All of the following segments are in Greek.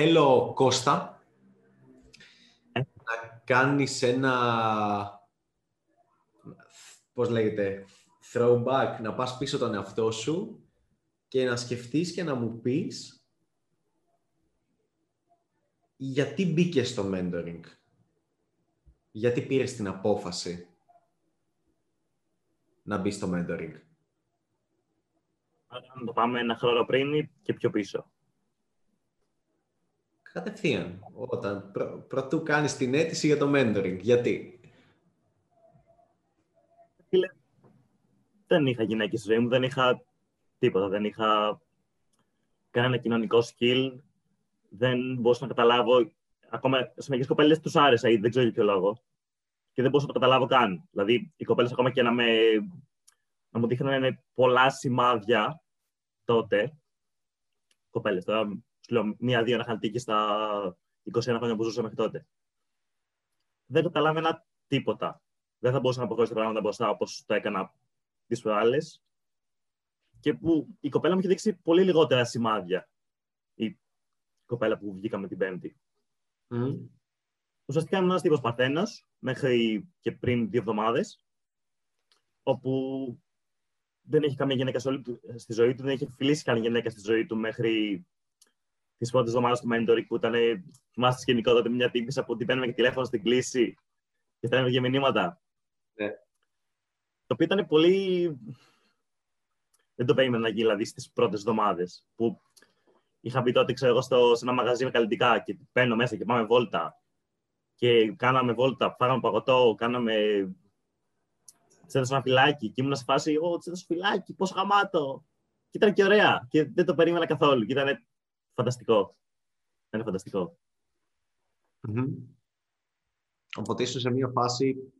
Θέλω Κώστα Ε. να κάνεις ένα, πώς λέγεται, throwback, να πας πίσω τον εαυτό σου και να σκεφτείς και να μου πεις γιατί μπήκε στο mentoring. Γιατί πήρες την απόφαση να μπεις στο mentoring. Άρα, Να το πάμε ένα χρόνο πριν και πιο πίσω. Κατευθείαν, όταν προ, πρωτού κάνεις την αίτηση για το mentoring. Γιατί; Δεν είχα γυναίκες στη ζωή μου, δεν είχα τίποτα. Δεν είχα κανένα κοινωνικό skill. Δεν μπορούσα να καταλάβω. Ακόμα σε μερικές κοπέλες τους άρεσα ή δεν ξέρω για ποιο λόγο. Και δεν μπορούσα να το καταλάβω καν. Δηλαδή, οι κοπέλες ακόμα και να, με, να μου δείχνουν πολλά σημάδια τότε. Κοπέλες, τώρα σου λέω μία-δύο να είχαν τύχει στα 21 χρόνια που ζούσα μέχρι τότε. Δεν καταλάβαινα τίποτα. Δεν θα μπορούσα να προχωρήσω τα πράγματα μπροστά όπως το έκανα τις προάλλες. Και που η κοπέλα μου είχε δείξει πολύ λιγότερα σημάδια. Η κοπέλα που βγήκαμε την Πέμπτη. Μμ. Ουσιαστικά ήμουν ένας τύπος Παρθένος μέχρι και πριν δύο εβδομάδες. Όπου δεν έχει καμία γυναίκα σε όλη του- στη ζωή του, δεν είχε φιλήσει κανένα γυναίκα στη ζωή του μέχρι τι πρώτε εβδομάδε του mentoring που ήταν. Θυμάστε σκηνικό τότε μια τύπησα που την παίρνουμε και τηλέφωνο στην κλίση και στέλνουμε για μηνύματα. Ναι. Το οποίο ήταν πολύ. Δεν το περίμενα να γίνει δηλαδή στις πρώτες εβδομάδες. Που είχα μπει τότε, ξέρω εγώ, στο, σε ένα μαγαζί με καλλιτικά και παίρνω μέσα και πάμε βόλτα. Και κάναμε βόλτα, φάγαμε παγωτό, κάναμε. Της έδωσα ένα φυλάκι και ήμουν σε φάση, εγώ της έδωσα φυλάκι, πόσο γαμάτο. Και ήταν και ωραία και δεν το περίμενα καθόλου. Και ήταν φανταστικό. Ήταν φανταστικό. Μμμ. Οπότε ήσουν σε μια φάση...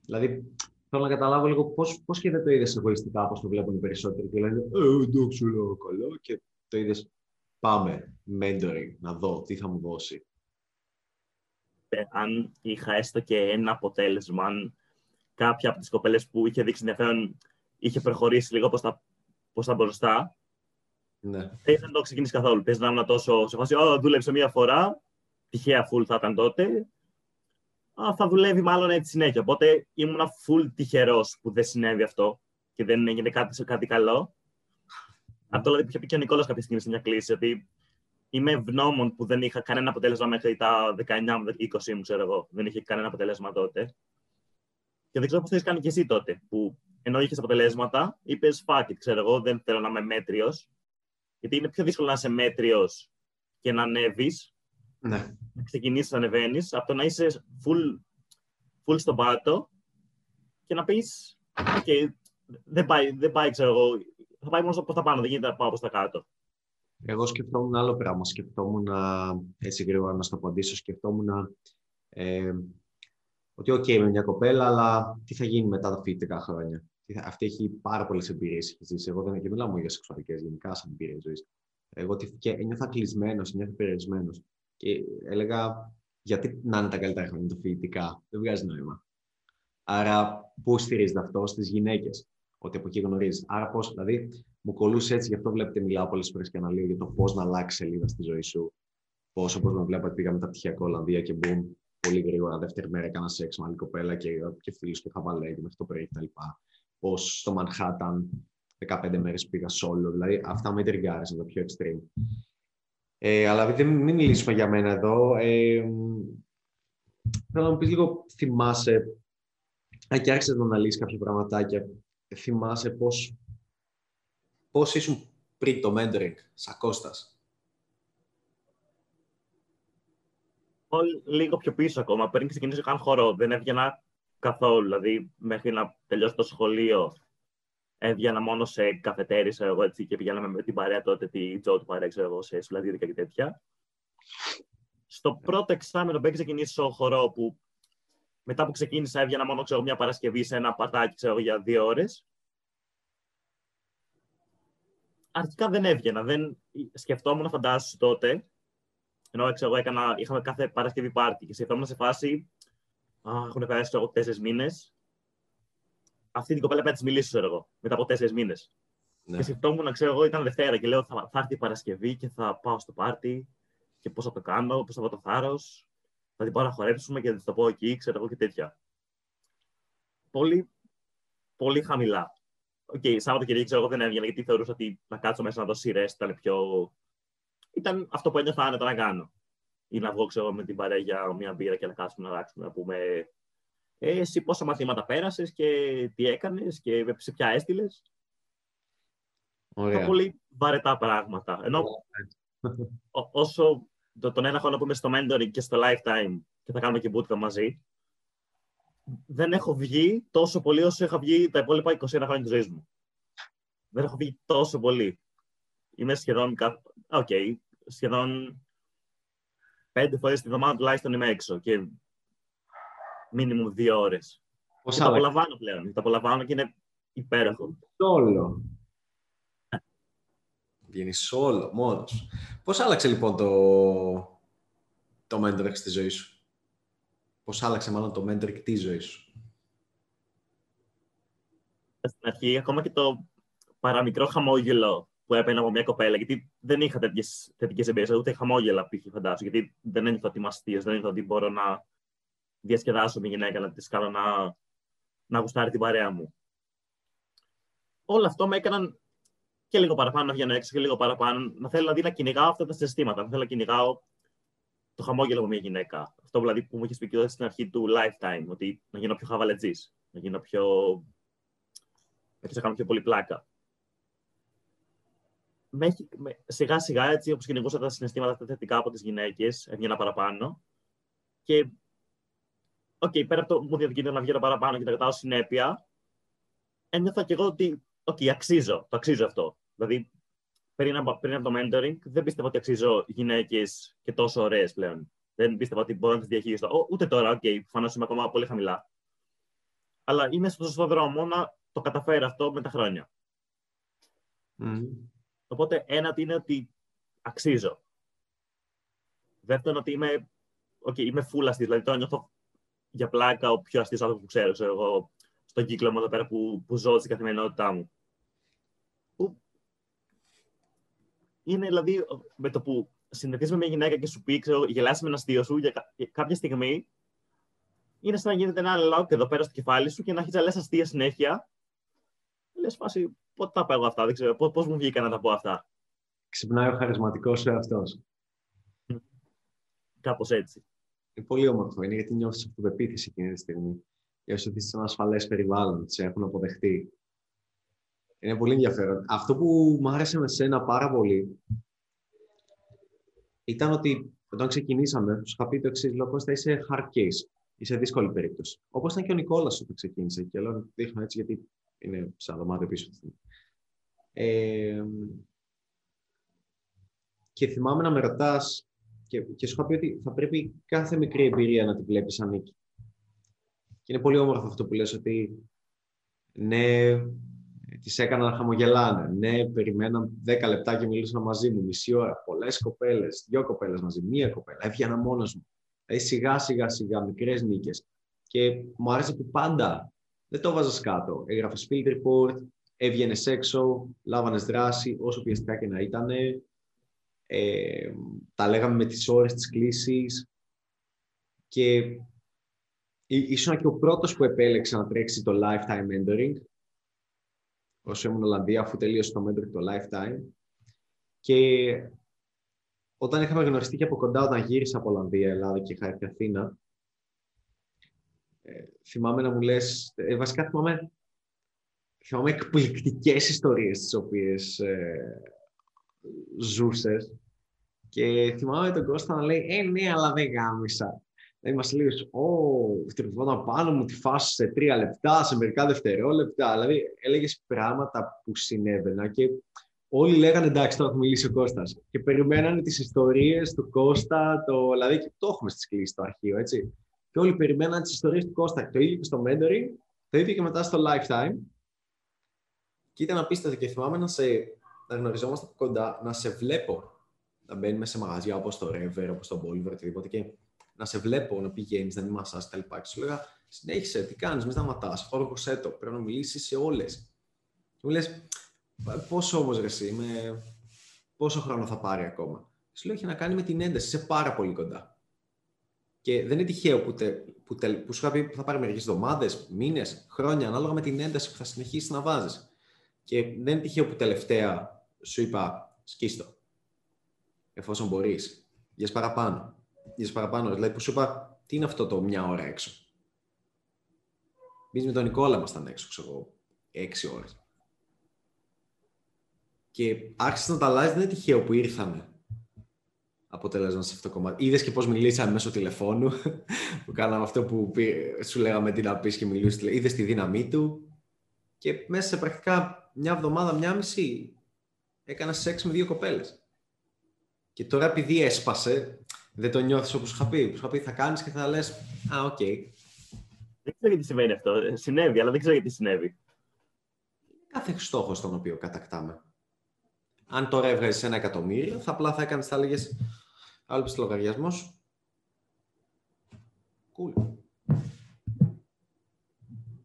Δηλαδή, θέλω να καταλάβω λίγο πώς, πώς και δεν το είδες εγωιστικά, πώς το βλέπουν οι περισσότεροι και λένε «Ε, εντάξει, λέω καλό» και το είδες «Πάμε, mentoring, να δω τι θα μου δώσει». Ε, αν είχα έστω και ένα αποτέλεσμα, αν κάποια από τις κοπέλες που είχε δείξει ενδιαφέρον είχε προχωρήσει λίγο προς τα, προς τα μπροστά, Ναι. δεν το ξεκίνησε καθόλου. Πες να ήμουν τόσο σε φάση, «Ω, δούλεψε μία φορά, τυχαία full θα ήταν τότε, Α, θα δουλεύει μάλλον έτσι συνέχεια. Οπότε ήμουν full τυχερός που δεν συνέβη αυτό και δεν έγινε κάτι, σε κάτι καλό. Αυτό δηλαδή που είχε πει και ο Νικόλας κάποια στιγμή σε μια κλίση, ότι είμαι ευγνώμων που δεν είχα κανένα αποτέλεσμα μέχρι τα 19 μου, 20 μου, ξέρω εγώ. Δεν είχε κανένα αποτέλεσμα τότε. Και δεν ξέρω πώς το έχεις κάνει και εσύ τότε, που ενώ είχες αποτελέσματα, είπες fuck it, ξέρω εγώ, δεν θέλω να είμαι μέτριος. Γιατί είναι πιο δύσκολο να είσαι μέτριος και να ανέβεις, ναι. να ξεκινήσεις να ανεβαίνεις, από το να είσαι full, full στον πάτο και να πεις: OK, δεν πάει, δεν πάει, ξέρω εγώ. Θα πάει μόνος προς τα πάνω, δεν γίνεται να πάω προς τα κάτω. Εγώ σκεφτόμουν άλλο πράγμα. Σκεφτόμουν, έτσι γρήγορα να στο απαντήσω, σκεφτόμουν ε, ότι οκ, είμαι μια κοπέλα, αλλά τι θα γίνει μετά τα φοιτητικά χρόνια. Τι θα- Αυτή έχει πάρα πολλές εμπειρίες. Εγώ δεν και μιλάω μόνο για σεξουαλικές, γενικά σαν εμπειρία ζωής. Εγώ τι- και ένιωθα κλεισμένος, ένιωθα περιορισμένος. Και έλεγα, γιατί να είναι τα καλύτερα χρόνια τα φοιτητικά, δεν βγάζει νόημα. Άρα, πού στηρίζεται αυτό; Στις γυναίκες, ότι από εκεί γνωρίζεις. Άρα, πώς, δηλαδή, μου κολούσε έτσι, γι' αυτό βλέπετε, μιλάω πολλές φορές και αναλύω για το πώς να αλλάξει σελίδα στη ζωή σου. Πώ, όπω με βλέπατε, πήγαμε τα πτυχιακά Ολλανδία και μπούμ, πολύ γρήγορα. Δεύτερη μέρα έκανα σεξ με άλλη κοπέλα και, και φίλους και χαβαλέ και μέχρι το πρωί κτλ. Πώ στο Μανχάταν 15 μέρες πήγα solo. Δηλαδή, αυτά με τριγκάρισαν τα πιο extreme. Ε, αλλά δεν, μην μιλήσουμε για μένα εδώ. Ε, θέλω να μου πεις λίγο, θυμάσαι, αν και άρχισες να αναλύσεις κάποια πραγματάκια, θυμάσαι πώς, πώς ήσουν πριν το mentoring, σαν Κώστας; Όλ- λίγο πιο πίσω ακόμα. Πριν ξεκινήσω καν χώρο, δεν έβγαινα καθόλου. Δηλαδή, μέχρι να τελειώσω το σχολείο, έβγαινα μόνο σε καφετέρι, ξέρω εγώ έτσι, και πηγαίναμε με την παρέα τότε, τη Τζο του παρέα, ξέρω εγώ, σε σουλαδίδικα και τέτοια. Στο πρώτο εξάμενο που έχει ξεκινήσει ο χορό, που μετά που ξεκίνησα, έβγαινα μόνο ξέρω, μια Παρασκευή σε ένα πατάκι, ξέρω, εγώ, για δύο ώρες. Αρχικά δεν έβγαινα. Δεν... Σκεφτόμουν, φαντάσου τότε, ενώ ξέρω, εγώ έκανα, είχαμε κάθε Παρασκευή πάρτι και σκεφτόμουν σε φάση. Α, έχουν περάσει τέσσερις μήνες. Αυτή την κοπέλα πρέπει να της μιλήσω, ξέρω εγώ, μετά από τέσσερις μήνες. Ναι. Και σκεφτόμουν, ξέρω εγώ, ήταν Δευτέρα και λέω θα, θα έρθει η Παρασκευή και θα πάω στο πάρτι και πώς θα το κάνω, πώς θα βρω το θάρρος. Θα την πάω να χορέψουμε και θα το πω εκεί, ξέρω εγώ και τέτοια. Πολύ, πολύ χαμηλά. OK, okay, Σάββατο και ξέρω εγώ δεν έβγαινα γιατί θεωρούσα ότι να κάτσω μέσα να δω σειρές ήταν πιο. ήταν αυτό που ένιωθα άνετα να κάνω. Ή να βγω ξέρω, με την παρέα για μια μπύρα και να κάτσουμε να ράξουμε, να πούμε ε, εσύ πόσα μαθήματα πέρασες και τι έκανες και σε ποια έστειλες. Ωραία. πολύ βαρετά πράγματα. Ενώ όσο το, τον ένα χρόνο που είμαι στο mentoring και στο lifetime και θα κάνουμε και bootcamp μαζί, δεν έχω βγει τόσο πολύ όσο είχα βγει τα υπόλοιπα 21 χρόνια της ζωής μου. Δεν έχω βγει τόσο πολύ. Είμαι σχεδόν, okay, σχεδόν πέντε φορές τη βδομάδα τουλάχιστον είμαι έξω και μήνυμου δύο ώρες. Πώς το απολαμβάνω πλέον. Το απολαμβάνω και είναι υπέροχο. Όλο. Βγαίνει όλο, μόνος. Πώς άλλαξε λοιπόν το, το mentoring στη ζωής σου; Πώς άλλαξε μάλλον το mentoring της ζωής σου; Στην αρχή, ακόμα και το παραμικρό χαμόγελο που έπαιρνα από μια κοπέλα, γιατί δεν είχα θετικέ εμπειρίες, ούτε χαμόγελα π.χ. φαντάζομαι, γιατί δεν ένιωθα ότι είμαι αστείος, δεν ένιωθα ότι μπορώ να διασκεδάσω μια γυναίκα, να της κάνω να, να γουστάρει την παρέα μου. Όλο αυτό με έκαναν και λίγο παραπάνω να βγαίνω έξω και λίγο παραπάνω. Να θέλω δηλαδή να κυνηγάω αυτά τα συστήματα. Να θέλω να κυνηγάω το χαμόγελο από μια γυναίκα. Αυτό δηλαδή που μου είχες πει και στην αρχή του lifetime, ότι να γίνω πιο χαβαλετζής, να γίνω πιο. να κάνω πιο πολύ πλάκα. Σιγά σιγά έτσι, όπως κυνηγούσα τα συναισθήματα τα θετικά από τις γυναίκες, έβγαινα παραπάνω. Και OK, okay, πέρα από το μου διαδικείται να βγαίνω παραπάνω και να κρατάω συνέπεια, ένιωθα και εγώ ότι, OK, okay, αξίζω, το αξίζω αυτό. Δηλαδή, πριν από, πριν από το mentoring, δεν πίστευα ότι αξίζω γυναίκες και τόσο ωραίες πλέον. Δεν πίστευα ότι μπορώ να τις διαχειριστώ. ούτε τώρα, OK, okay, προφανώς είμαι ακόμα πολύ χαμηλά. Αλλά είμαι στο σωστό δρόμο να το καταφέρω αυτό με τα χρόνια. Mm. Οπότε, ένα είναι ότι αξίζω. Δεύτερον, ότι είμαι, okay, είμαι φούλαστη, δηλαδή τώρα νιώθω για πλάκα ο πιο αστείο άνθρωπος που ξέρω, ξέρω εγώ, στον κύκλο μου εδώ πέρα που, που ζω στην καθημερινότητά μου. Που είναι δηλαδή με το που συνδεθεί με μια γυναίκα και σου πει, ξέρω, γελάσει με ένα αστείο σου για, κάποια στιγμή, είναι σαν να γίνεται ένα και εδώ πέρα στο κεφάλι σου και να έχεις να λε αστεία συνέχεια. Λες φάση, πότε τα πω αυτά, δεν ξέρω, πώς μου βγήκα να τα πω αυτά; Ξυπνάει ο χαρισματικός σου εαυτός. Κάπως έτσι. Είναι πολύ όμορφο. Είναι γιατί νιώθεις αυτοπεποίθηση εκείνη τη στιγμή. Νιώθει ότι είσαι σε ένα ασφαλές περιβάλλον, σε έχουν αποδεχτεί. Είναι πολύ ενδιαφέρον. Αυτό που μου άρεσε με σένα πάρα πολύ ήταν ότι όταν ξεκινήσαμε, σου είχα πει το εξής: Λέω θα είσαι hard case. Είσαι δύσκολη περίπτωση. Όπως ήταν και ο Νικόλας όταν ξεκίνησε. Και λέω δείχνω έτσι γιατί είναι σαν δωμάτιο πίσω. Ε, και θυμάμαι να με ρωτάς και, και σου είχα πει ότι θα πρέπει κάθε μικρή εμπειρία να τη βλέπεις σαν νίκη. Και είναι πολύ όμορφο αυτό που λες ότι ναι, τις έκανα να χαμογελάνε. Ναι, περιμέναν 10 λεπτά και μιλούσαν μαζί μου, μισή ώρα. Πολλές κοπέλες, δύο κοπέλες μαζί, μία κοπέλα. Έβγαινα μόνος μου. Δηλαδή σιγά σιγά σιγά, μικρές νίκες. Και μου άρεσε που πάντα δεν το βάζας κάτω. Έγραφες field report, έβγαινες έξω, λάβανες δράση, όσο πιεστικά και να ήταν. Ε, τα λέγαμε με τις ώρες της κλήσης και ήσουν και ο πρώτος που επέλεξε να τρέξει το lifetime mentoring όσο ήμουν Ολλανδία, αφού τελείωσε το mentoring το lifetime. Και όταν είχαμε γνωριστεί και από κοντά, όταν γύρισα από Ολλανδία, Ελλάδα και είχα έρθει Αθήνα, ε, θυμάμαι να μου λες, ε, βασικά θυμάμαι, θυμάμαι εκπληκτικές ιστορίες τις οποίες ε, ζούσες και θυμάμαι τον Κώστα να λέει «Ε, ναι, αλλά δεν γάμισα». Δηλαδή μας λέει «Ω, τρυπώταν πάνω μου τη φάση σε τρία λεπτά, σε μερικά δευτερόλεπτα». Δηλαδή έλεγες πράγματα που συνέβαιναν και όλοι λέγανε «Εντάξει, τώρα θα μιλήσει ο Κώστας». Και περιμένανε τις ιστορίες του Κώστα, το, δηλαδή και το έχουμε στις κλήσεις στο αρχείο, έτσι. Και όλοι περιμέναν τις ιστορίες του Κώστα. Το ίδιο και στο mentoring, το ίδιο και μετά στο lifetime. Και ήταν απίστευτο και θυμάμαι να, σε, να γνωριζόμαστε από κοντά, να σε βλέπω να μπαίνουμε σε μαγαζιά όπως το Rever, όπως το Bolivar, οτιδήποτε και να σε βλέπω να πηγαίνεις, να μην μασά τα λοιπά. Και σου λέγα, συνέχισε, τι κάνεις, μην σταματάς, φόργο το, πρέπει να μιλήσεις σε όλες. Και μου λες, πόσο όμως ρε εσύ, με... πόσο χρόνο θα πάρει ακόμα. Σου λέω έχει να κάνει με την ένταση, είσαι πάρα πολύ κοντά. Και δεν είναι τυχαίο που, τε, που, τε, που σου είχα πει που θα πάρει μερικές εβδομάδες, μήνες, χρόνια, ανάλογα με την ένταση που θα συνεχίσεις να βάζεις. Και δεν είναι τυχαίο που τελευταία σου είπα σκίστο. Εφόσον μπορείς. Για παραπάνω. Για παραπάνω. Δηλαδή που σου είπα, τι είναι αυτό το μια ώρα έξω; Εμεί με τον Νικόλα ήμασταν έξω, ξέρω εγώ, έξι ώρες. Και άρχισε να τα αλλάζει, δεν είναι τυχαίο που ήρθαμε αποτέλεσμα σε αυτό το κομμάτι. Είδες και πώς μιλήσαμε μέσω τηλεφώνου, που κάναμε αυτό που σου λέγαμε τι να πεις και μιλούσες. Είδες τη δύναμή του. Και μέσα σε πρακτικά μια εβδομάδα, μια μισή, έκανα σεξ με δύο κοπέλες. Και τώρα επειδή έσπασε, δεν το νιώθεις όπως είχα πει. Που είχα πει θα κάνεις και θα λες, Α, OK. Okay. Δεν ξέρω γιατί σημαίνει αυτό. Συνέβη, αλλά δεν ξέρω γιατί συνέβη. Κάθε στόχος τον οποίο κατακτάμε. Αν τώρα έβγαζες ένα εκατομμύριο, θα απλά θα έκανες, θα έλεγες, άλλο πει λογαριασμός σου. Cool.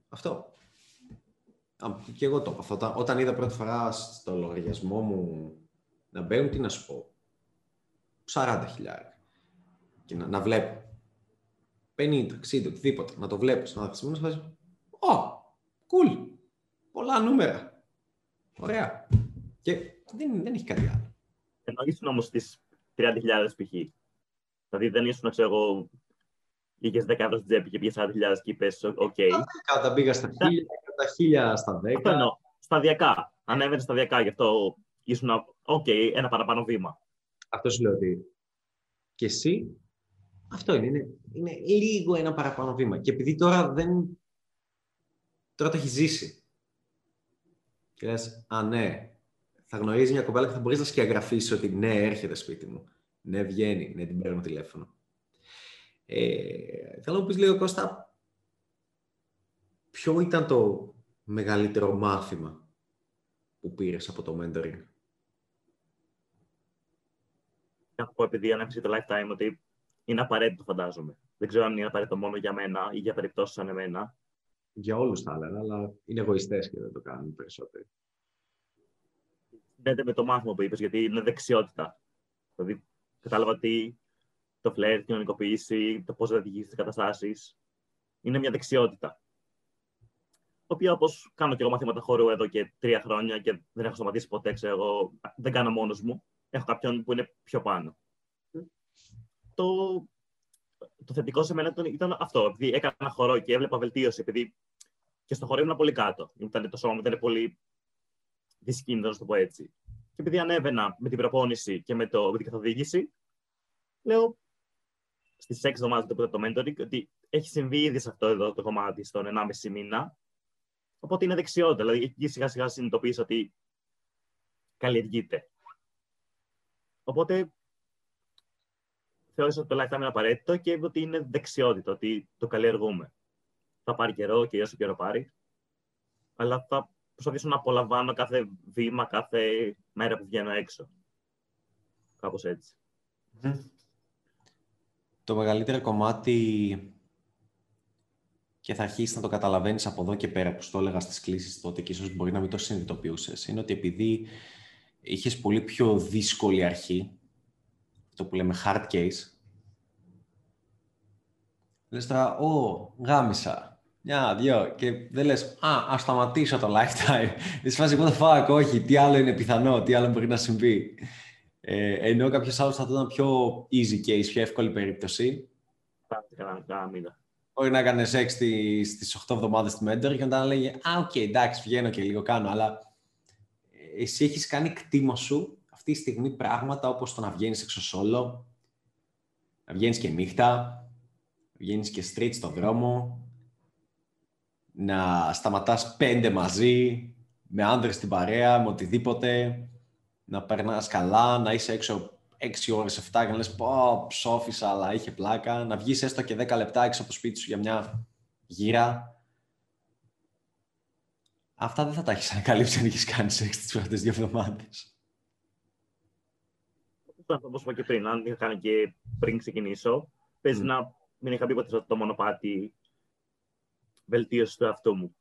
Αυτό. Και εγώ το είπα. Όταν, όταν είδα πρώτη φορά στο λογαριασμό μου να μπαίνουν, τι να σου πω, 40 χιλιάρια. Και να, να βλέπω 50, 60, οτιδήποτε, να το βλέπω, να χρησιμοποιήσω, να Ω, cool, πολλά νούμερα. Ωραία. Και δεν, δεν έχει κάτι άλλο. Ενώ ήσουν όμως στις 30.000 π.χ. Δηλαδή δεν ήσουν, ξέρω εγώ, είχε 10 ευρώ στην τσέπη και πήγες 40.000 και είπες, οκ. Κατά πήγα στα 1000, τα 1000 στα 10. Αυτό εννοώ. Σταδιακά. Ανέβαινε σταδιακά, γι' αυτό ήσουν, οκ, ένα παραπάνω βήμα. Αυτός σου λέω ότι και εσύ αυτό είναι, είναι, είναι λίγο ένα παραπάνω βήμα. Και επειδή τώρα δεν. Τώρα το έχεις ζήσει. Και λες, Α, ναι, θα γνωρίζει μια κοπέλα και θα μπορείς να σκιαγραφίσει ότι ναι, έρχεται σπίτι μου. Ναι, βγαίνει. Ναι, την παίρνω τηλέφωνο. Ε, θέλω να πεις λίγο, Κώστα, ποιο ήταν το μεγαλύτερο μάθημα που πήρες από το mentoring; Να πω επειδή ανέφερε το lifetime ότι είναι απαραίτητο, φαντάζομαι. Δεν ξέρω αν είναι απαραίτητο μόνο για μένα ή για περιπτώσεις σαν εμένα. Για όλους θα έλεγα, αλλά είναι εγωιστές και δεν το κάνουν περισσότερο συνδέεται με το μάθημα που είπες, γιατί είναι δεξιότητα. Δηλαδή, κατάλαβα ότι το φλερ, η κοινωνικοποίηση, το πώς θα διηγήσει τις καταστάσεις, είναι μια δεξιότητα. Οποία όπως κάνω και εγώ μαθήματα χώρου εδώ και τρία χρόνια και δεν έχω σταματήσει ποτέ, ξέρω εγώ, δεν κάνω μόνος μου. Έχω κάποιον που είναι πιο πάνω. Το, το θετικό σε μένα ήταν αυτό. Επειδή έκανα χορό και έβλεπα βελτίωση, επειδή και στο χορό ήμουν πολύ κάτω. Ήταν, το σώμα μου ήταν πολύ δυσκίνητο, να το πω έτσι. Και επειδή ανέβαινα με την προπόνηση και με, το, με την καθοδήγηση, λέω στις 6 εβδομάδες που ήταν το mentoring ότι έχει συμβεί ήδη σε αυτό εδώ το κομμάτι στον 1,5 μήνα. Οπότε είναι δεξιότητα. Δηλαδή εκεί σιγά σιγά συνειδητοποίησα ότι καλλιεργείται. Οπότε θεώρησα ότι το lifetime είναι απαραίτητο και ότι είναι δεξιότητα, ότι το καλλιεργούμε. Θα πάρει καιρό και όσο καιρό πάρει, αλλά θα προσπαθήσω να απολαμβάνω κάθε βήμα, κάθε μέρα που βγαίνω έξω. Κάπως έτσι. Το μεγαλύτερο κομμάτι και θα αρχίσεις να το καταλαβαίνεις από εδώ και πέρα που στο έλεγα στις κλήσεις τότε και ίσως μπορεί να μην το συνειδητοποιούσες είναι ότι επειδή είχες πολύ πιο δύσκολη αρχή το που λέμε hard case λες τώρα, ω, γάμισα, μια, δυο. Και δεν λες, Α, ας σταματήσω το lifetime. Δεν φάση, what the fuck, όχι. Τι άλλο είναι πιθανό, τι άλλο μπορεί να συμβεί. Ε, ενώ κάποιος άλλος θα ήταν πιο easy case, πιο εύκολη περίπτωση. Όχι να έκανε σεξ στις 8 εβδομάδες του mentor και μετά να λέγει Α, OK, okay, εντάξει, βγαίνω και λίγο κάνω. Αλλά εσύ έχεις κάνει κτήμα σου αυτή τη στιγμή πράγματα όπως το να βγαίνεις έξω σόλο, να βγαίνεις και νύχτα, βγαίνεις και street στον δρόμο, να σταματάς πέντε μαζί, με άνδρες στην παρέα, με οτιδήποτε, να περνάς καλά, να είσαι έξω έξι ώρες, 7 και να λες πω ψόφισα αλλά είχε πλάκα, να βγεις έστω και 10 λεπτά έξω από το σπίτι σου για μια γύρα. Αυτά δεν θα τα έχεις ανακαλύψει αν έχεις κάνει σεξ τις πρώτες δύο εβδομάδες. Όπως είπα και πριν, αν είχα κάνει και πριν ξεκινήσω, παίζει να μην είχα πει ποτέ το μονοπάτι βελτίωσης του εαυτού μου.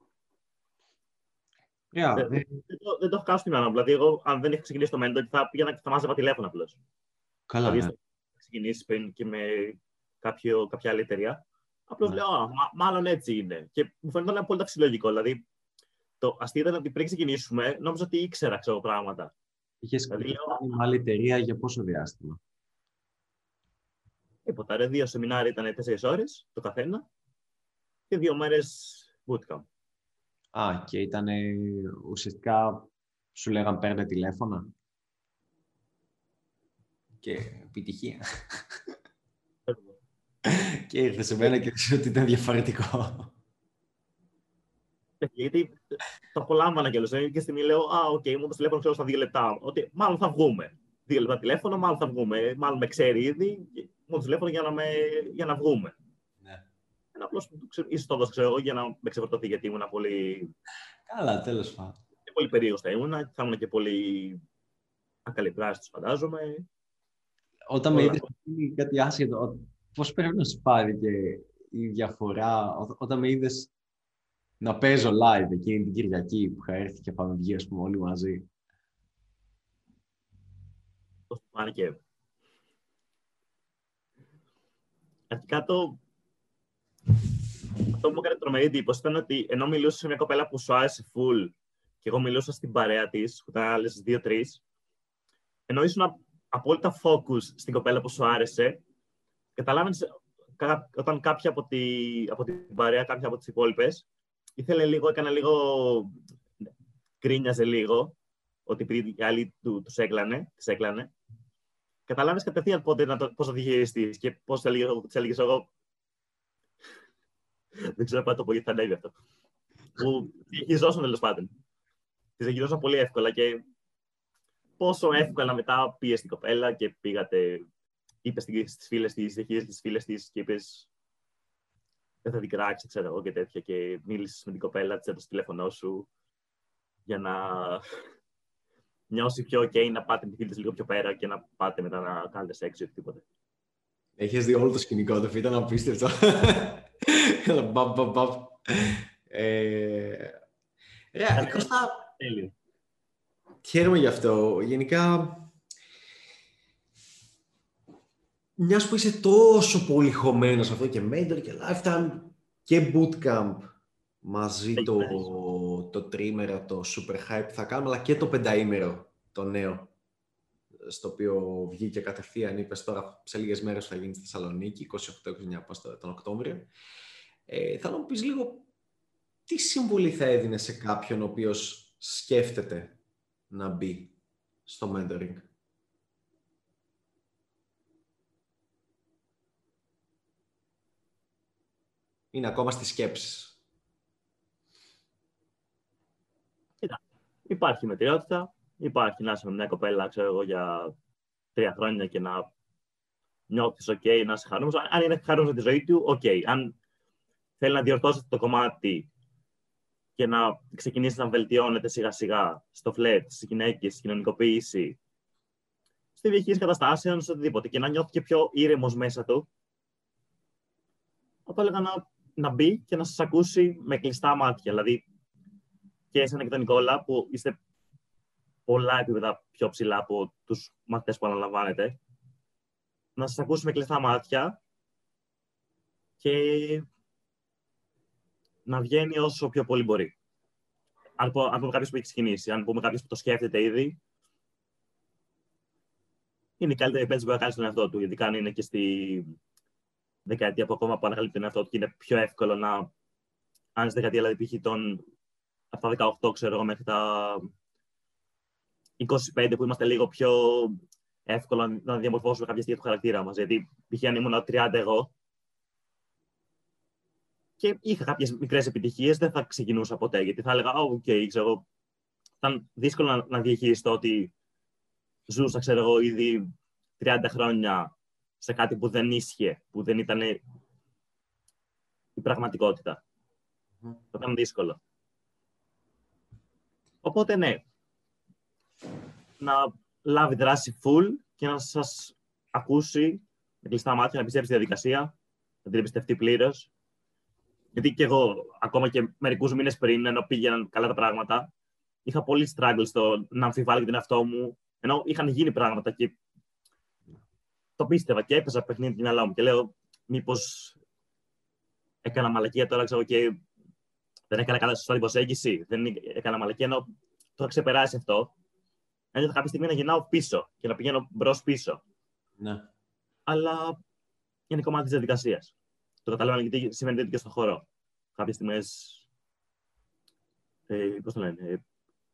Yeah, δεν, δεν, το, δεν το έχω κάνει στην μέρα. Δηλαδή, εγώ, αν δεν είχα ξεκινήσει το Mentor, θα πήγαινα και θα μάζευα τηλέφωνο απλώς. Καλά, δηλαδή, ναι. ξεκινήσει πριν και με κάποιο, κάποια άλλη εταιρεία. Απλώς Ναι. λέω, Α, μα- μάλλον έτσι είναι. Και μου φαίνεται ένα πολύ ταξιλογικό. Δηλαδή, το αστείο ήταν ότι πριν ξεκινήσουμε, νόμιζα ότι ήξερα ξέρω, πράγματα. Είχες Δηλαδή, λέω- κάνει με άλλη εταιρεία για πόσο διάστημα; Τίποτα. Ρε, δύο σεμινάρια ήταν τέσσερις ώρες το καθένα και δύο μέρες bootcamp. Α, και ήταν ουσιαστικά σου λέγαν παίρνε τηλέφωνα. Και επιτυχία. και ήρθε σε μένα και ξέρω ότι ήταν διαφορετικό. Γιατί το απολάμβανα κιόλας. Δηλαδή, και στιγμή λέω, Α, οκ, μου το τηλέφωνο ξέρω στα δύο λεπτά. Ότι μάλλον θα βγούμε. Δύο λεπτά τηλέφωνο, μάλλον θα βγούμε. Μάλλον με ξέρει ήδη. και Μου το τηλέφωνο για να, με, για να βγούμε. Ναι. Ένα απλώ ίσως το έδωσα ξέρω εγώ για να με ξεφορτωθεί γιατί ήμουν πολύ, Καλά, τέλος πάντων. και πολύ περίεργος θα ήμουν. Θα ήμουν και πολύ ακαλυπτράστο, φαντάζομαι. Όταν με Όλα. είδες είναι κάτι άσχετο, πώς πρέπει να σου πάρει και η διαφορά, ό- όταν με είδες να παίζω live εκείνη την Κυριακή που είχα έρθει και πάμε βγει, ας πούμε, όλοι μαζί. Πώς το πάνε και. Αρχικά το. Αυτό που μου έκανε τρομερή εντύπωση ήταν ότι ενώ μιλούσα σε μια κοπέλα που σου άρεσε full και εγώ μιλούσα στην παρέα της, που ήταν άλλες δύο-τρεις, ενώ ήσουν απόλυτα focus στην κοπέλα που σου άρεσε, καταλάβαινες όταν κάποια από, τη, από την παρέα, κάποια από τις υπόλοιπες, ήθελε λίγο, έκανε λίγο. κρίνιαζε λίγο, ότι επειδή οι άλλοι του, τους έκλανε, τις έκλανε, καταλάβεις κατευθείαν πότε να το, πώς θα διαχειριστείς και πώς θα έλεγες, της έλεγες εγώ. Δεν ξέρω πότε το πω γιατί θα ανέβει αυτό. Που διαχειριζόσουν τέλος πάντων. Τις διαχειριζόσαν πολύ εύκολα και πόσο εύκολα μετά πήγε στην κοπέλα και πήγατε, είπες στις φίλες της, διαχείριζε τις φίλες της και είπες δεν θα την κράξεις, ξέρω εγώ και τέτοια και μίλησες με την κοπέλα, της έδωσε το τηλέφωνό σου για να νιώσει πιο ok να πάτε με τη φίλη της λίγο πιο πέρα και να πάτε μετά να κάνετε σεξ ή οτιδήποτε. Έχεις δει όλο το σκηνικό, το ήταν απίστευτο. Έλα, μπαμ, μπαμ, μπαμ. Ε, Ρε, Κώστα, Τέλειο. Χαίρομαι γι' αυτό. Γενικά, μιας που είσαι τόσο πολύ χωμένος σε αυτό και mentor και lifetime και bootcamp μαζί Έχει το, περάσει. το τρίμερο, το super hype που θα κάνουμε, αλλά και το πενταήμερο, το νέο, στο οποίο βγήκε κατευθείαν, είπες τώρα σε λίγες μέρες θα γίνει στη Θεσσαλονίκη, 28-29 πώς το- τον Οκτώβριο. Ε, θέλω να μου πεις λίγο τι συμβουλή θα έδινες σε κάποιον ο οποίος σκέφτεται να μπει στο mentoring. Είναι ακόμα στις σκέψεις. Υπάρχει μετριότητα, υπάρχει να είσαι με μια κοπέλα, ξέρω εγώ, για τρία χρόνια και να νιώθεις ok, να είσαι χαρούμενος. Αν- Αν είναι χαρούμενος με τη ζωή του, ok. Αν θέλει να διορθώσει το κομμάτι και να ξεκινήσει να βελτιώνεται σιγά σιγά στο φλερτ, στις γυναίκες, στη κοινωνικοποίηση, στη διαχείριση καταστάσεων, σε οτιδήποτε και να νιώθει και πιο ήρεμος μέσα του, θα το έλεγα να, να μπει και να σας ακούσει με κλειστά μάτια. Δηλαδή, και εσένα και τον Νικόλα, που είστε πολλά επίπεδα πιο ψηλά από τους μαθητές που αναλαμβάνετε, να σας ακούσει με κλειστά μάτια και να βγαίνει όσο πιο πολύ μπορεί. Αν, πω, αν πούμε κάποιος που έχει ξεκινήσει, αν πούμε κάποιος που το σκέφτεται ήδη, είναι η καλύτερη επένδυση που μπορεί να κάνει στον εαυτό του, ειδικά αν είναι και στη δεκαετία που ακόμα που ανακαλύπτει τον εαυτό του και είναι πιο εύκολο να, αν στη δεκαετία δηλαδή π.χ. των από τα 18 ξέρω εγώ μέχρι τα 25 που είμαστε λίγο πιο εύκολο να διαμορφώσουμε κάποια στοιχεία του χαρακτήρα μας. Γιατί π.χ. αν ήμουν 30 εγώ και είχα κάποιες μικρές επιτυχίες, δεν θα ξεκινούσα ποτέ. Γιατί θα έλεγα, «Ω, οκ, ξέρω εγώ, ήταν δύσκολο να, να διαχειριστώ ότι ζούσα, ξέρω εγώ, ήδη 30 χρόνια σε κάτι που δεν ίσχυε, που δεν ήταν η πραγματικότητα. Μμμ. Θα ήταν δύσκολο. Οπότε ναι, να λάβει δράση full και να σας ακούσει με κλειστά μάτια, να πιστέψει τη διαδικασία, να την εμπιστευτεί πλήρως. Γιατί και εγώ, ακόμα και μερικούς μήνες πριν, ενώ πήγαιναν καλά τα πράγματα, είχα πολύ struggle στο να αμφιβάλλω για τον εαυτό μου. Ενώ είχαν γίνει πράγματα και το πίστευα και έπαιζα παιχνίδι την μυαλά μου. Και λέω, μήπως έκανα μαλακία τώρα, ξέρω και δεν έκανα καλά σωστά την προσέγγιση. Δεν έκανα μαλακία, ενώ το είχα ξεπεράσει αυτό. Ένιωθα κάποια στιγμή να γυρνάω πίσω και να πηγαίνω μπρο-πίσω. Ναι. Αλλά είναι κομμάτι της διαδικασίας. Το καταλαβαίνω γιατί συμβαίνει και στον χώρο. Κάποιες στιγμές. Ε, Πώς το λένε, ε,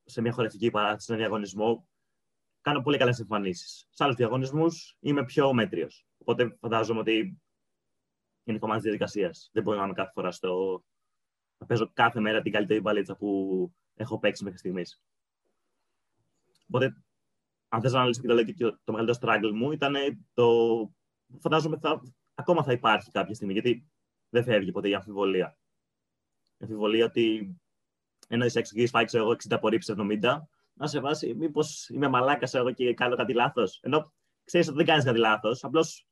σε μια χορευτική παράσταση, σε ένα διαγωνισμό, κάνω πολύ καλές εμφανίσεις. Σε άλλους διαγωνισμούς είμαι πιο μέτριος. Οπότε φαντάζομαι ότι είναι κομμάτι της διαδικασίας. Δεν μπορεί να είμαι κάθε φορά στο. να παίζω κάθε μέρα την καλύτερη μπαλίτσα που έχω παίξει μέχρι στιγμής. Οπότε, αν θες να αναλύσεις και το, και το μεγαλύτερο struggle μου, ήταν το. Φαντάζομαι θα, ακόμα θα υπάρχει κάποια στιγμή, γιατί δεν φεύγει ποτέ η αμφιβολία. Η αμφιβολία ότι ένα δισεξογή φάει εγώ 60 απορρίψεις 70, να σε βάσει, μήπως είμαι μαλάκας εγώ και κάνω κάτι λάθος. Ενώ ξέρεις ότι δεν κάνεις κάτι λάθος, απλώς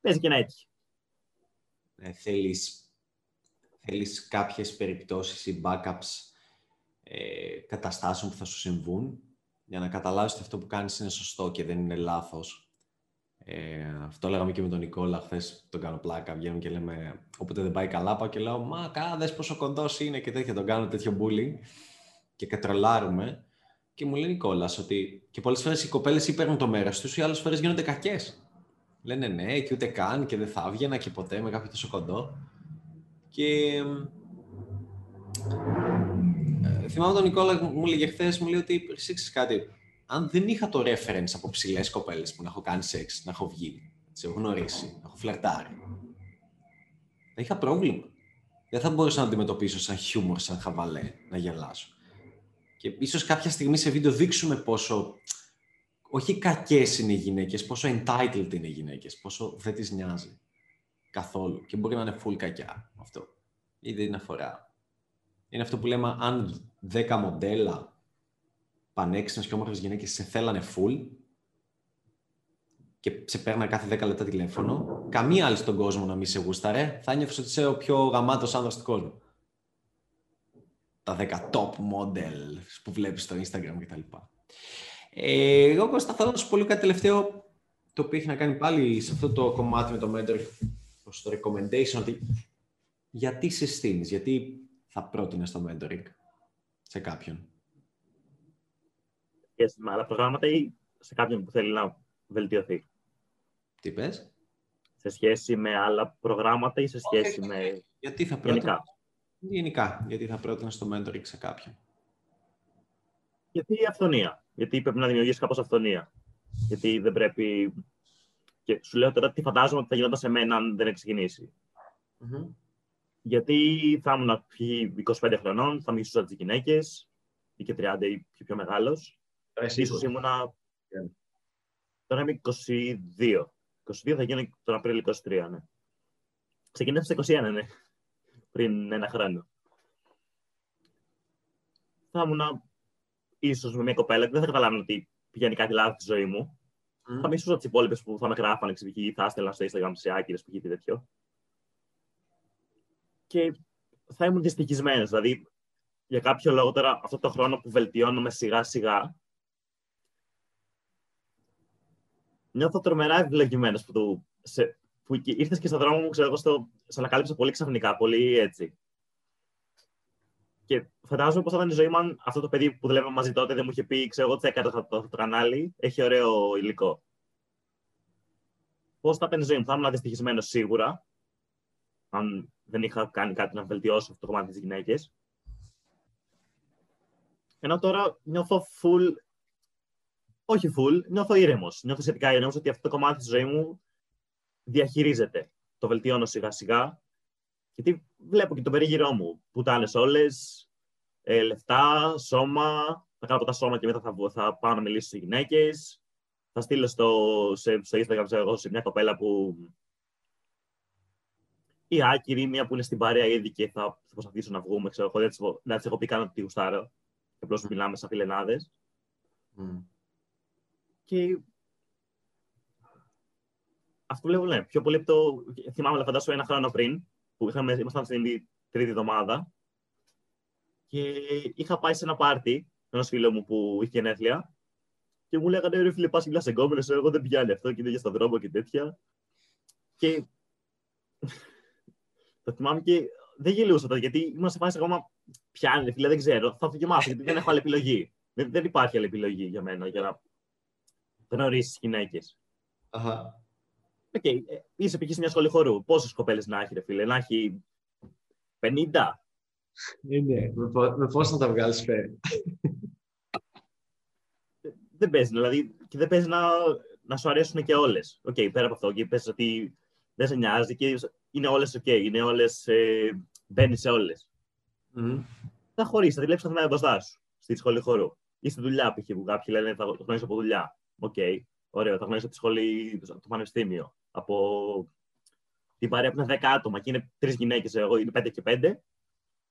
παίζει και ένα έτυχε. Ε, θέλεις, θέλεις κάποιες περιπτώσεις ή backups ε, καταστάσεων που θα σου συμβούν για να καταλάβεις ότι αυτό που κάνεις είναι σωστό και δεν είναι λάθος. Ε, αυτό λέγαμε και με τον Νικόλα χθες. Τον κάνω πλάκα. Βγαίνουμε και λέμε. Όποτε δεν πάει καλά, πάω και λέω Μα κάδε πόσο κοντός είναι και τέτοια. Τον κάνω τέτοιο bullying και κατρολάρουμε. Και μου λέει Νικόλας ότι και πολλές φορές οι κοπέλες ή παίρνουν το μέρος τους ή άλλες φορές γίνονται κακές. Λένε ναι, και ούτε καν και δεν θα έβγαινα και ποτέ με κάποιο τόσο κοντό. Και ε, θυμάμαι τον Νικόλα μου λέγε χθες, μου λέει ότι ξέρεις κάτι, αν δεν είχα το reference από ψηλές κοπέλες που να έχω κάνει σεξ, να έχω βγει, να έχω γνωρίσει, να έχω φλερτάρει, θα είχα πρόβλημα. Δεν θα μπορούσα να αντιμετωπίσω σαν χιούμορ, σαν χαβαλέ, να γελάσω. Και ίσως κάποια στιγμή σε βίντεο δείξουμε πόσο όχι κακές είναι οι γυναίκες, πόσο entitled είναι οι γυναίκες, πόσο δεν τις νοιάζει καθόλου. Και μπορεί να είναι full κακιά αυτό. Ή δεν αφορά. Είναι αυτό που λέμε, αν 10 μοντέλα πανέξυπνες και όμορφες γυναίκες σε θέλανε full και σε παίρνα κάθε 10 λεπτά τηλέφωνο, καμία άλλη στον κόσμο να μην σε γούσταρε, θα νιώθει ότι είσαι ο πιο γαμάτος άνδρας του κόσμου. Τα 10 top models που βλέπεις στο Instagram κτλ. Ε, εγώ Κώστα θέλω να σου πω λίγο κάτι τελευταίο το οποίο έχει να κάνει πάλι σε αυτό το κομμάτι με το mentor στο recommendation ότι γιατί συστήνεις, γιατί θα πρότεινες το mentoring σε κάποιον; Σχέση με άλλα προγράμματα ή σε κάποιον που θέλει να βελτιωθεί. Τι πες? Σε σχέση με άλλα προγράμματα ή σε σχέση με... Γιατί θα πρότεινα... Γενικά. Γενικά, γιατί θα πρότεινα στο mentoring σε κάποιον. Γιατί η αυθονία γιατί πρέπει να δημιουργήσει κάπω αυθονία. Γιατί δεν πρέπει. Και σου λέω τώρα τι φαντάζομαι ότι θα γινόταν σε μένα αν δεν έχει ξεκινήσει. Mm-hmm. Γιατί θα ήμουν 25 χρονών, θα μισούσα τι γυναίκε, ή και 30 ή πιο, πιο μεγάλο. Ίσως ήμουνα. Yeah. Τώρα είμαι 22. 22 θα γίνω τον Απρίλιο 23, ναι. Ξεκίνησα στα 21, ναι. Πριν ένα χρόνο. Θα ήμουν ίσως με μια κοπέλα και δεν θα καταλάβουν ότι πηγαίνει κάτι λάθος στη ζωή μου. Mm. Θα μισούσα τις υπόλοιπες που θα με γράφανε, ξυπνική, θα έστελνα στο Instagram σε άκυρες που είχε τέτοιο. Και θα ήμουν δυστυχισμένος. Δηλαδή, για κάποιο λόγο τώρα, αυτό το χρόνο που βελτιώνομαι σιγά-σιγά, νιώθω τρομερά ευλογημένος που, που ήρθες και στον δρόμο μου, ξέρω εγώ, στο, σε ανακάλυψα πολύ ξαφνικά, πολύ έτσι. Και φαντάζομαι πώς θα ήταν η ζωή μου αν αυτό το παιδί που δουλεύαμε μαζί τότε δεν μου είχε πει: Ξέρω εγώ, τσέκαρα το, το, το κανάλι, έχει ωραίο υλικό. Πώς θα ήταν η ζωή μου, θα ήμουν δυστυχισμένος σίγουρα, αν δεν είχα κάνει κάτι να βελτιώσω αυτό το κομμάτι της γυναίκες. Ενώ τώρα νιώθω full. Όχι full, νιώθω ήρεμος. Νιώθω σχετικά ήρεμος ότι αυτό το κομμάτι τη ζωή μου διαχειρίζεται. Το βελτιώνω σιγά σιγά γιατί βλέπω και το περίγυρό μου. Πουτάνες όλες, ε, λεφτά, σώμα. Θα κάνω τα σώμα και μετά θα, θα πάω να μιλήσω σε γυναίκες. Θα στείλω στο, σε, στο Instagram εγώ, σε μια κοπέλα που. η άκυρη, μία που είναι στην παρέα ήδη και θα, θα προσπαθήσω να βγούμε. Ξέρω, δεν της έχω πει καν ότι γουστάρω. Και απλώς mm. μιλάμε σαν φιλενάδες. Mm. Και αυτό βλέπω, ναι. Πιο πολύ από το. Θυμάμαι, φαντάσου ένα χρόνο πριν, που είχαμε, ήμασταν στην τρίτη εβδομάδα και είχα πάει σε ένα πάρτι ένας φίλος μου που είχε γενέθλια και μου λέγανε ρε φίλε, πας μιλά εγκόμενο, εγώ δεν πιάνει αυτό και είναι για στον δρόμο και τέτοια. Και το θυμάμαι και δεν γελούσα τότε, γιατί ήμουν σε φάση ακόμα πιάνει, φίλε, δεν ξέρω. Θα το γιατί δεν έχω άλλη επιλογή. Δεν, δεν υπάρχει άλλη επιλογή για μένα για να γνωρίσει γυναίκες. Αχα. OK, okay. Ε, είσαι π.χ. σε μια σχολή χορού. Πόσες κοπέλες να έχει, ρε φίλε, να έχει 50. Ναι, ναι. Με, με πώς να τα βγάλεις πέρα. δεν παίζει, δηλαδή, και δεν παίζει να, να σου αρέσουν και όλες. OK, okay, πέρα από αυτό, και πες ότι δεν σε νοιάζει και είναι όλες OK, okay, είναι όλες. Ε, Μπαίνεις σε όλες. Mm. Θα χωρίσει, θα τη βλέπει καθημερινά μπροστά σου στη σχολή χορού. Ή στη δουλειά, π.χ. που κάποιοι λένε θα το γνωρίσω από δουλειά. OK, okay. ωραίο, θα γνωρίσω από τη σχολή, το πανεπιστήμιο. Από την παρέα που είναι 10 άτομα και είναι τρεις γυναίκες, εγώ είναι 5 και 5. Ε,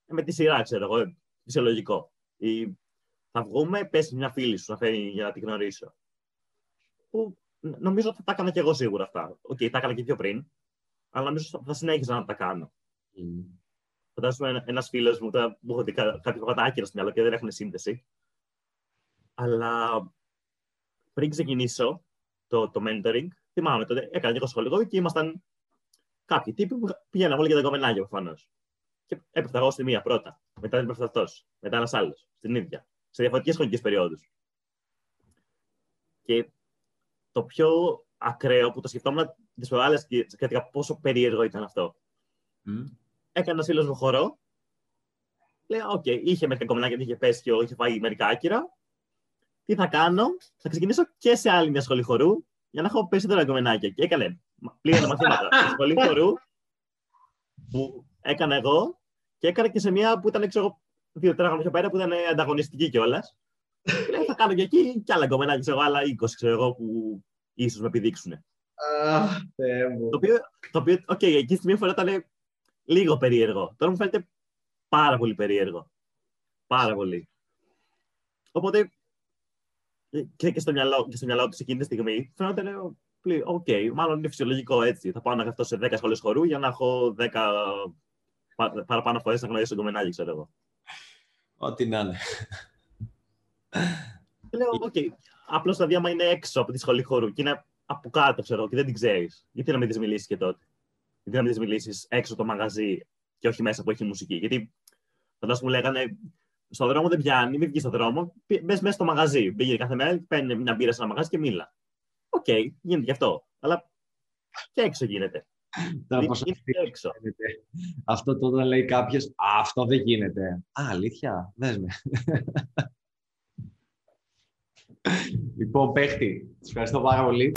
με τη σειρά, ξέρω εγώ, φυσιολογικό. Ή θα βγούμε, πέσει μια φίλη σου να φέρει για να την γνωρίσω. Που νομίζω ότι θα τα έκανα και εγώ σίγουρα αυτά. OK, okay, τα έκανα και πιο πριν, αλλά νομίζω ότι θα συνέχιζα να τα κάνω. Mm. Φαντάζομαι ένα φίλος μου, τώρα μου έχω δει κάτι πράγματα άκυρα στο μυαλό και δεν έχουν σύνδεση. Αλλά πριν ξεκινήσω το, το mentoring, θυμάμαι τότε, έκανα και εγώ σχολείο και ήμασταν κάποιοι τύποι που πηγαίναμε όλοι για τα γκομενάκια προφανώς. Και έπεφτα εγώ στη μία πρώτα, μετά έπεφτα αυτός, μετά ένας άλλος, στην ίδια, σε διαφορετικές χρονικές περιόδους. Και το πιο ακραίο που το σκεφτόμουν τις προάλλες και σκέφτηκα πόσο περίεργο ήταν αυτό. Mm. Έκανε ένας φίλος μου χορό. Λέει, okay, είχε μερικά γκομενάκια, είχε πέσει και είχε φάει μερικά άκυρα. Τι θα κάνω, θα ξεκινήσω και σε άλλη μια σχολή χορού για να έχω περισσότερα γκομενάκια. Και έκανε πλήρω μαθήματα στη σχολή χορού που έκανα εγώ και έκανα και σε μια που ήταν, ξέρω δύο τετράγωνα πιο πέρα που ήταν ανταγωνιστική κιόλας. Λέει, θα κάνω και εκεί κι άλλα γκομενάκια, ξέρω άλλα 20 ξέρω εγώ που ίσως με επιδείξουν. Αχ, Το οποίο, το οποίο, okay, εκεί στη μία φορά ήταν λίγο περίεργο. Τώρα μου φαίνεται πάρα πολύ περίεργο. Πάρα πολύ. Οπότε και, και στο μυαλό, και στο μυαλό του εκείνη τη στιγμή φαίνεται okay, μάλλον είναι φυσιολογικό έτσι. Θα πάω να γραφτώ σε 10 σχολές χορού για να έχω 10 παραπάνω φορές να γνωρίσω το γκομενάκι, ξέρω εγώ. Ό,τι να είναι. Λέω, okay, απλώς το διάμα είναι έξω από τη σχολή χορού και είναι από κάτω, ξέρω, και δεν την ξέρεις. Γιατί να μην της μιλήσεις και τότε; Γιατί να μην της μιλήσεις έξω το μαγαζί και όχι μέσα που έχει μουσική; Γιατί φαντάζομαι μου λέγανε στον δρόμο δεν πιάνει, μην βγει στον δρόμο, μπες μέσα στο μαγαζί. Μπήκε κάθε μέρα, παίρνει μια μπύρα σε ένα μαγαζί και μίλα. Okay, γίνεται γι' αυτό. Αλλά και έξω γίνεται. Τώρα έξω. Αυτό τότε λέει κάποιος, αυτό δεν γίνεται. Α, αλήθεια, δες με. λοιπόν, παίχτη, σας ευχαριστώ πάρα πολύ.